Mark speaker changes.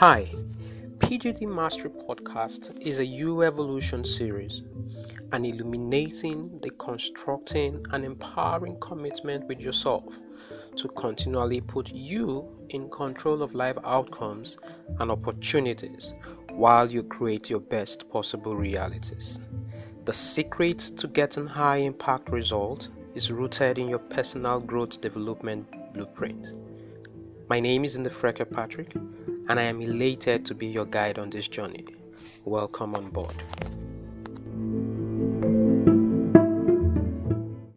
Speaker 1: Hi, PGD Mastery Podcast is a U Evolution series, an illuminating, deconstructing, and empowering commitment with yourself to continually put you in control of life outcomes and opportunities while you create your best possible realities. The secret to getting high impact results is rooted in your personal growth development blueprint. My name is Ndefreke Patrick, and I am elated to be your guide on this journey. Welcome on board.